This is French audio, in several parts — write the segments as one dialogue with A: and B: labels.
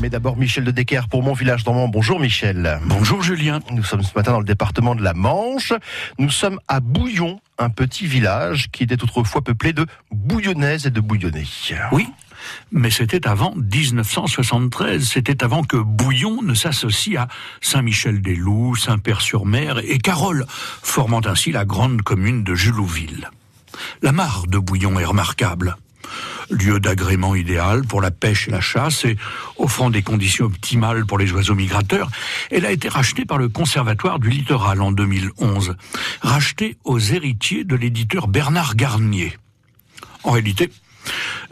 A: Mais d'abord, Michel de Decker pour Mon Village Normand. Bonjour Michel.
B: Bonjour Julien.
A: Nous sommes ce matin dans le département de la Manche. Nous sommes à Bouillon, un petit village qui était autrefois peuplé de bouillonnaises et de bouillonnais.
B: Oui, mais c'était avant 1973, c'était avant que Bouillon ne s'associe à Saint-Michel-des-Loups, Saint-Père-sur-Mer et Carole, formant ainsi la grande commune de Julouville. La mare de Bouillon est remarquable. Lieu d'agrément idéal pour la pêche et la chasse et offrant des conditions optimales pour les oiseaux migrateurs, elle a été rachetée par le Conservatoire du Littoral en 2011, rachetée aux héritiers de l'éditeur Bernard Garnier. En réalité,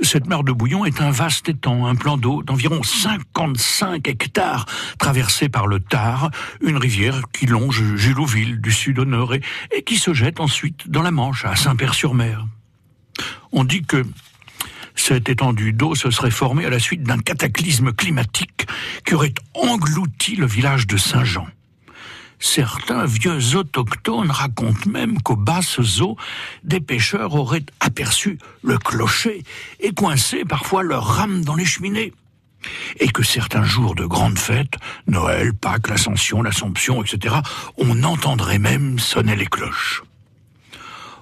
B: cette mare de Bouillon est un vaste étang, un plan d'eau d'environ 55 hectares, traversé par le Tard, une rivière qui longe Julouville du sud au nord et qui se jette ensuite dans la Manche, à Saint-Père-sur-Mer. On dit que cette étendue d'eau se serait formée à la suite d'un cataclysme climatique qui aurait englouti le village de Saint-Jean. Certains vieux autochtones racontent même qu'aux basses eaux, des pêcheurs auraient aperçu le clocher et coincé parfois leurs rames dans les cheminées. Et que certains jours de grandes fêtes, Noël, Pâques, l'Ascension, l'Assomption, etc., on entendrait même sonner les cloches.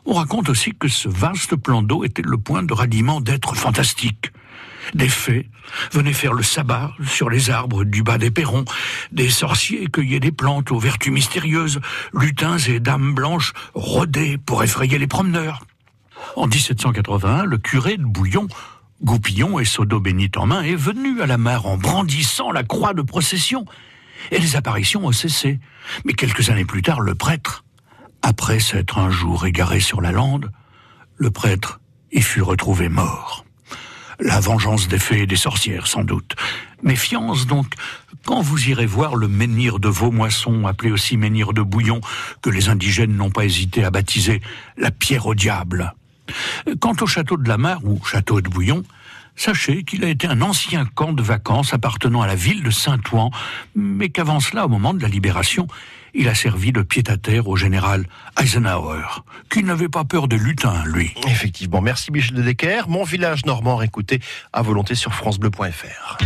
B: On raconte aussi que ce vaste plan d'eau était le point de ralliement d'êtres fantastiques, des fées venaient faire le sabbat sur les arbres du bas des perrons. Des sorciers cueillaient des plantes aux vertus mystérieuses. Lutins et dames blanches rôdaient pour effrayer les promeneurs. En 1781, le curé de Bouillon, goupillon et seau d'eau bénite en main, est venu à la mare en brandissant la croix de procession. Et les apparitions ont cessé. Mais quelques années plus tard, le prêtre, après s'être un jour égaré sur la lande, le prêtre y fut retrouvé mort. La vengeance des fées et des sorcières, sans doute. Méfiance donc, quand vous irez voir le menhir de Vaumoisson, appelé aussi menhir de Bouillon, que les indigènes n'ont pas hésité à baptiser la pierre au diable. Quant au château de la Mare, ou château de Bouillon, sachez qu'il a été un ancien camp de vacances appartenant à la ville de Saint-Ouen, mais qu'avant cela, au moment de la libération, il a servi de pied-à-terre au général Eisenhower, qui n'avait pas peur de lutins, lui.
A: Effectivement, merci Michel de Decker. Mon village normand, écoutez à volonté sur francebleu.fr.